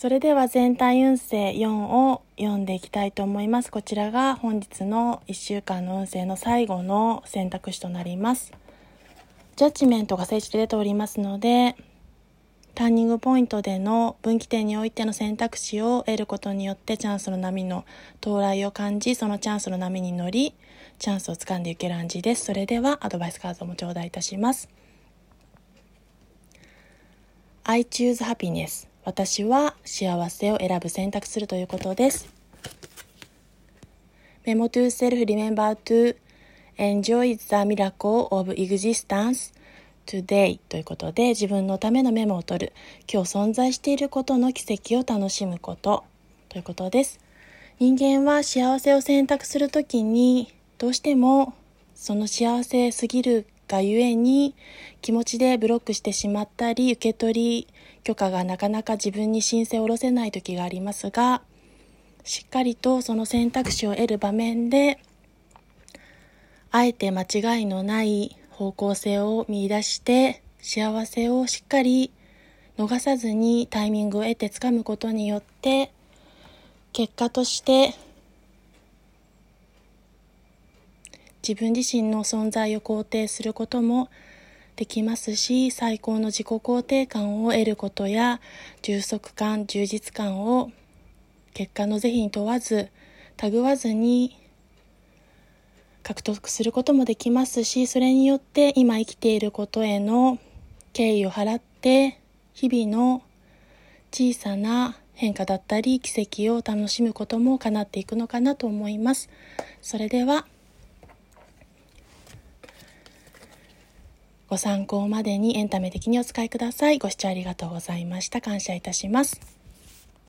それでは全体運勢4を読んでいきたいと思います。こちらが本日の1週間の運勢の最後の選択肢となります。ジャッジメントが聖地で出ておりますので、ターニングポイントでの分岐点においての選択肢を得ることによってチャンスの波の到来を感じ、そのチャンスの波に乗り、チャンスをつかんでいける暗示です。それではアドバイスカードも頂戴いたします。I choose happiness 私は幸せを選ぶ選択するということです。Memo to self remember to enjoy the miracle of existence today ということで自分のためのメモを取る。今日存在していることの奇跡を楽しむこと。ということです。人間は幸せを選択するときにどうしてもその幸せすぎるがゆえに気持ちでブロックしてしまったり受け取り許可がなかなか自分に申請を下ろせない時がありますがしっかりとその選択肢を得る場面であえて間違いのない方向性を見出して幸せをしっかり逃さずにタイミングを得てつかむことによって結果として自分自身の存在を肯定することもできますし最高の自己肯定感を得ることや充足感充実感を結果の是非に問わずたぐわずに獲得することもできますしそれによって今生きていることへの敬意を払って日々の小さな変化だったり奇跡を楽しむことも叶っていくのかなと思います。それではご参考までにエンタメ的にお使いください。ご視聴ありがとうございました。感謝いたします。